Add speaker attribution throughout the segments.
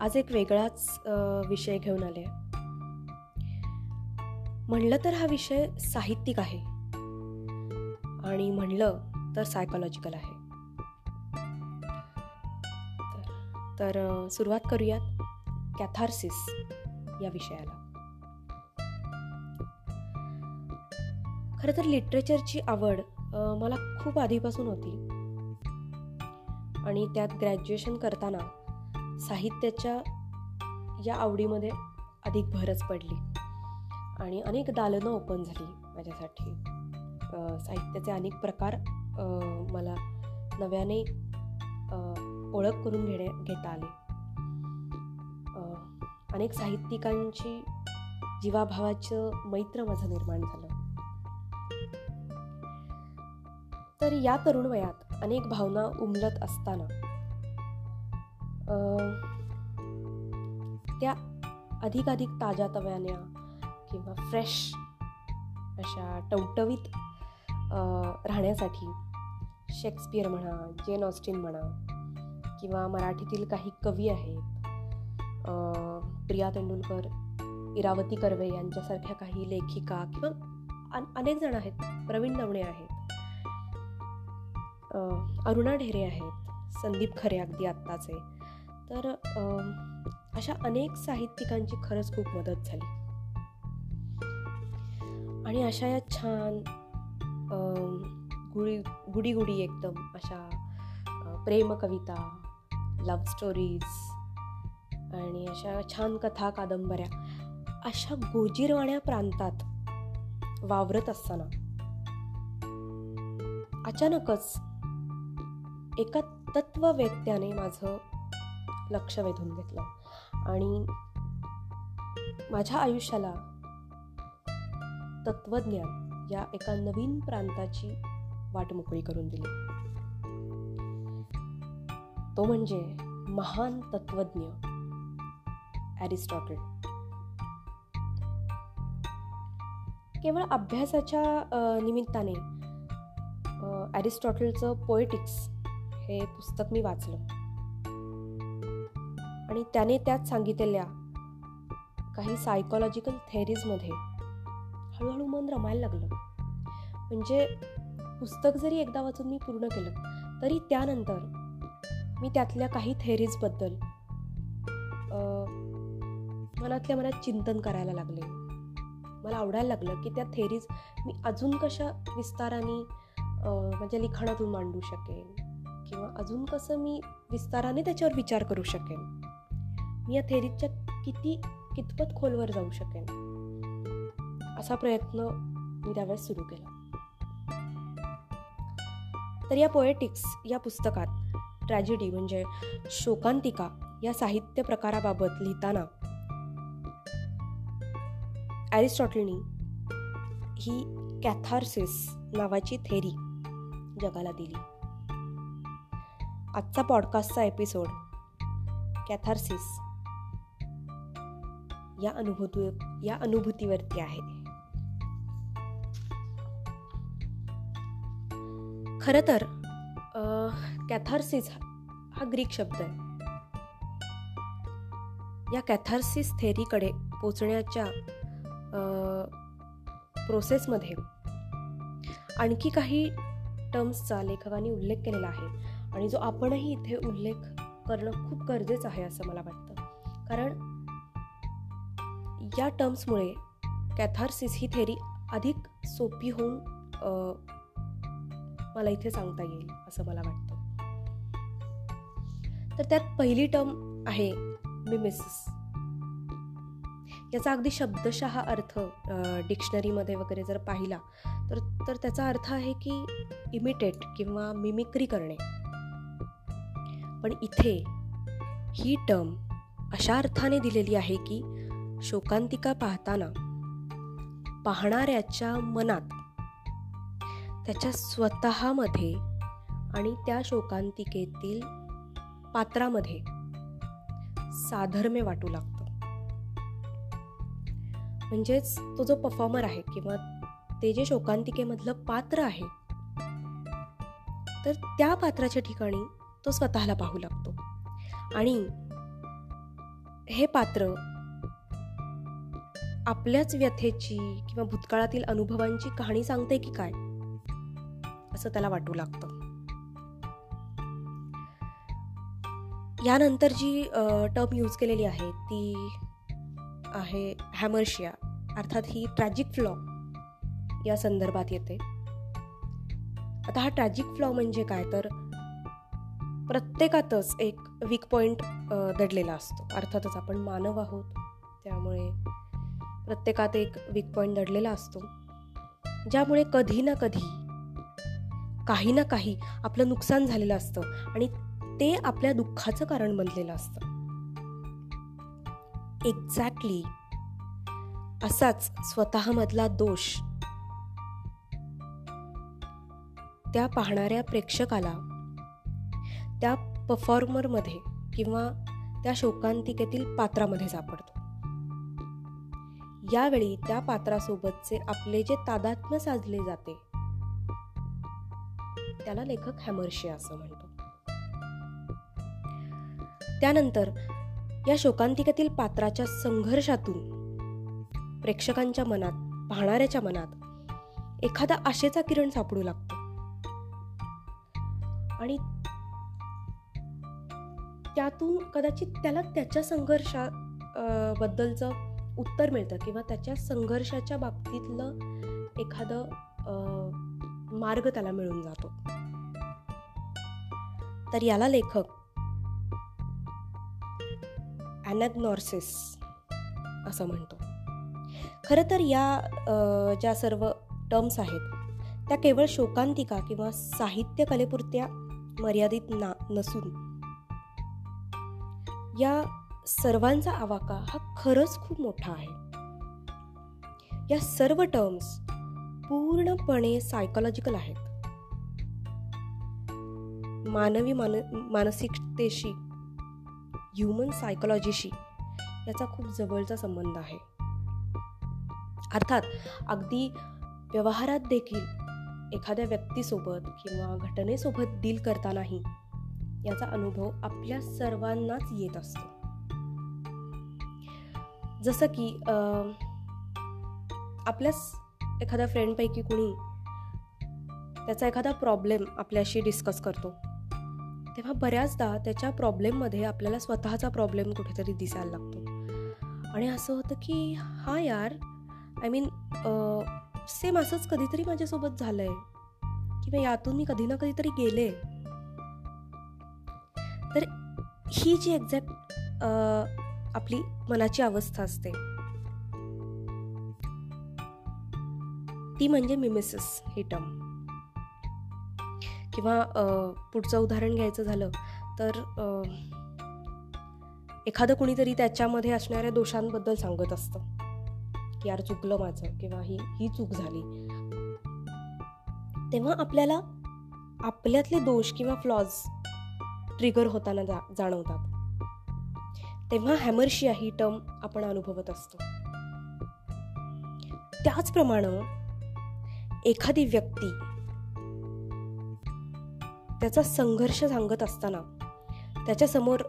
Speaker 1: आज एक वेगळाच विषय घेऊन आले म्हणलं तर हा विषय साहित्यिक आहे. आणि म्हणलं तर सायकोलॉजिकल आहे. तर सुरुवात करूयात कॅथार्सिस या विषयाला. खरं तर लिटरेचरची आवड मला खूप आधीपासून होती. आणि त्यात ग्रॅज्युएशन करताना साहित्याच्या या आवडीमध्ये अधिक भरच पडली आणि अनेक दालनं ओपन झाली माझ्यासाठी. साहित्याचे अनेक प्रकार मला नव्याने ओळख करून घेणे घेता आले. अनेक साहित्यिकांची जीवाभावाचं मैत्र माझं निर्माण झालं. तर या तरुण वयात अनेक भावना उमलत असताना त्या अधिकाधिक ताज्या तव्यान्या किंवा फ्रेश अशा टवटवीत राहण्यासाठी शेक्सपियर म्हणा जेन ऑस्टिन म्हणा किंवा मराठीतील काही कवी आहेत प्रिया तेंडुलकर इरावती कर्वे यांच्यासारख्या काही लेखिका किंवा अनेक जण आहेत प्रवीण नवणे आहेत अरुणा ढेरे आहेत संदीप खरे अगदी आत्ताचे तर अशा अनेक साहित्यिकांची खरंच खूप मदत झाली. आणि अशा या छान गुडी गुढी गुढी एकदम अशा प्रेम कविता लव्ह स्टोरीज आणि अशा छान कथा कादंबऱ्या अशा गोजीरवाण्या प्रांतात वावरत असताना अचानकच एका तत्व माझं लक्ष वेधून घेतलं. आणि माझ्या आयुष्याला तत्वज्ञान या एका नवीन प्रांताची वाट मोकळी करून दिली. तो म्हणजे महान तत्वज्ञ ॲरिस्टॉटल केवळ अभ्यासाच्या निमित्ताने ॲरिस्टॉटलचं पोएटिक्स हे पुस्तक मी वाचलं. आणि त्याने त्यात सांगितलेल्या काही सायकोलॉजिकल थेरीजमध्ये हळूहळू मन रमायला लागलं. म्हणजे पुस्तक जरी एकदा वाचून मी पूर्ण केलं तरी त्यानंतर मी त्यातल्या काही थेरीजबद्दल मनातल्या मनात चिंतन करायला लागले. मला आवडायला लागलं की त्या थेरीज मी अजून कशा विस्ताराने माझ्या लिखाणातून मांडू शकेन? किंवा अजून कसं मी विस्ताराने त्याच्यावर विचार करू शकेन? मी या थेरीच्या किती कितपत खोलवर जाऊ शकेन? असा प्रयत्न मी त्यावेळेस सुरू केला. तर या पोएटिक्स या पुस्तकात ट्रॅजेडी म्हणजे शोकांतिका या साहित्य प्रकाराबाबत लिहिताना ॲरिस्टॉटलनी ही कॅथार्सिस नावाची थेरी जगाला दिली. आजचा पॉडकास्टचा एपिसोड कॅथार्सिस या अनुभूती या अनुभूतीवरती आहे. खर तर कॅथार्सिस हा ग्रीक शब्द आहे. या कॅथार्सिस थेरीकडे पोचण्याच्या प्रोसेसमध्ये आणखी काही टर्म्सचा लेखकांनी उल्लेख केलेला आहे आणि जो आपणही इथे उल्लेख करणं खूप गरजेचं आहे असं मला वाटतं. कारण या टर्म्समुळे कॅथार्सिस ही थेरी अधिक सोपी होऊन मला इथे सांगता येईल असं मला वाटतं. तर त्यात पहिली टर्म आहे मिमेसिस याचा अगदी शब्दशः अर्थ डिक्शनरीमध्ये वगैरे जर पाहिला तर तर त्याचा अर्थ आहे की इमिटेट किंवा मिमिक्री करणे. पण इथे ही टर्म अशा अर्थाने दिलेली आहे की शोकांतिका पाहताना पाहणाऱ्याच्या मनात त्याच्या स्वतःमध्ये आणि त्या शोकांतिकेतील पात्रामध्ये साधर्म्य वाटू लागतं. म्हणजेच तो जो परफॉर्मर आहे किंवा ते जे शोकांतिकेमधलं पात्र आहे तर त्या पात्राच्या ठिकाणी तो स्वतःला पाहू लागतो. आणि हे पात्र आपल्याच व्यथेची किंवा भूतकाळातील अनुभवांची कहाणी सांगते की काय? असं त्याला वाटू लागतं. यानंतर जी टर्म यूज केलेली आहे ती आहे हॅमर्शिया अर्थात ही ट्रॅजिक फ्लॉ या संदर्भात येते. आता हा ट्रॅजिक फ्लॉ म्हणजे काय? तर प्रत्येकातच एक वीक पॉईंट दडलेला असतो. अर्थातच आपण मानव आहोत. त्यामुळे प्रत्येकात एक वीक पॉईंट दडलेला असतो. ज्यामुळे कधी ना कधी काही ना काही आपलं नुकसान झालेलं असतं आणि ते आपल्या दुःखाचं कारण बनलेलं असतं. एक्झॅक्टली असाच स्वतःमधला दोष त्या पाहणाऱ्या प्रेक्षकाला त्या परफॉर्मरमध्ये किंवा त्या शोकांतिकेतील पात्रामध्ये सापडतो. यावेळी त्या पात्रासोबतचे आपले जे तादात्म्य साधले जाते. त्याला लेखक हॅमर्शी असं म्हणतो. त्यानंतर या शोकांतिकेतील पात्राच्या संघर्षातून प्रेक्षकांच्या मनात पाहणाऱ्याच्या मनात एखादा आशेचा किरण सापडू लागतो. आणि त्यातून कदाचित त्याला त्याच्या संघर्षा बद्दलचं उत्तर मिळतं किंवा त्याच्या संघर्षाच्या बाबतीतलं एखादं मार्ग त्याला मिळून जातो. तर याला लेखक ॲनॅग्नॉर्सिस असं म्हणतो. खरं तर या ज्या सर्व टर्म्स आहेत त्या केवळ शोकांतिका किंवा साहित्य कलेपुरत्या मर्यादित ना नसून या सर्वांचा आवाका हा खरंच खूप मोठा आहे. या सर्व टर्म्स पूर्णपणे सायकोलॉजिकल आहेत. मानवी मान मानसिकतेशी ह्युमन सायकोलॉजीशी याचा खूप जवळचा संबंध आहे. अर्थात अगदी व्यवहारात देखील एखाद्या व्यक्तीसोबत किंवा घटनेसोबत डील करतानाही याचा अनुभव आपल्या सर्वांनाच येत असतो. जसं की आपल्याच एखाद्या फ्रेंडपैकी कुणी त्याचा एखादा प्रॉब्लेम आपल्याशी डिस्कस करतो तेव्हा बऱ्याचदा त्याच्या प्रॉब्लेममध्ये आपल्याला स्वतःचा प्रॉब्लेम कुठेतरी दिसायला लागतो. आणि असं होतं की हा यार आय मीन सेम असंच कधीतरी माझ्यासोबत झालं आहे किंवा यातून मी कधी ना कधीतरी गेले. तर ही जी एक्झॅक्ट आपली मनाची अवस्था असते. ती म्हणजे मिमेसिस ही टर्म किंवा पुढचं उदाहरण घ्यायचं झालं तर एखादं कुणीतरी त्याच्यामध्ये असणाऱ्या दोषांबद्दल सांगत असतं. की यार चुकलं माझं किंवा ही ही चूक झाली. तेव्हा आपल्याला आपल्यातले दोष किंवा फ्लॉज ट्रिगर होताना जा जाणवतात. तेव्हा हॅमरशिया ही टर्म आपण अनुभवत असतो. त्याचप्रमाणे एखादी व्यक्ती त्याचा संघर्ष सांगत असताना त्याच्यासमोर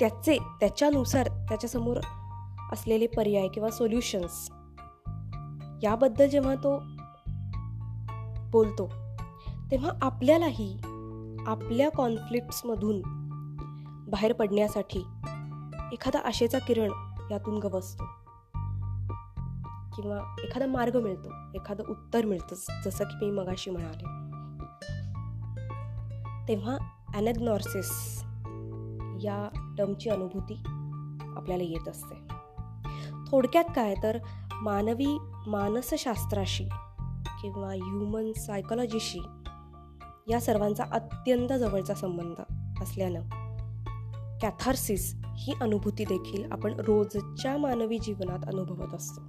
Speaker 1: त्याचे त्याच्यानुसार त्याच्यासमोर असलेले पर्याय किंवा सोल्युशन्स याबद्दल जेव्हा तो बोलतो तेव्हा आपल्यालाही आपल्या कॉन्फ्लिक्ट्समधून बाहेर पडण्यासाठी एखादा आशेचा किरण यातून गवसतो. किंवा एखादा मार्ग मिळतो एखादं उत्तर मिळतं जसं की मी मगाशी म्हणाले. तेव्हा ॲनॅग्नॉर्सिस या टर्मची अनुभूती आपल्याला येत असते. थोडक्यात काय तर मानवी मानसशास्त्राशी किंवा ह्युमन सायकोलॉजीशी या सर्वांचा अत्यंत जवळचा संबंध असल्यानं कॅथार्सिस ही अनुभूती देखील आपण रोजच्या मानवी जीवनात अनुभवत असतो.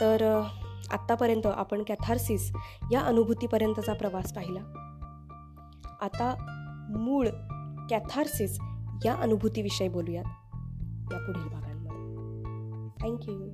Speaker 1: तर आत्तापर्यंत आपण कॅथार्सिस या अनुभूतीपर्यंतचा प्रवास पाहिला. आता मूळ कॅथार्सिस या अनुभूतीविषयी बोलूयात. या पुढील भागांमध्ये. थँक्यू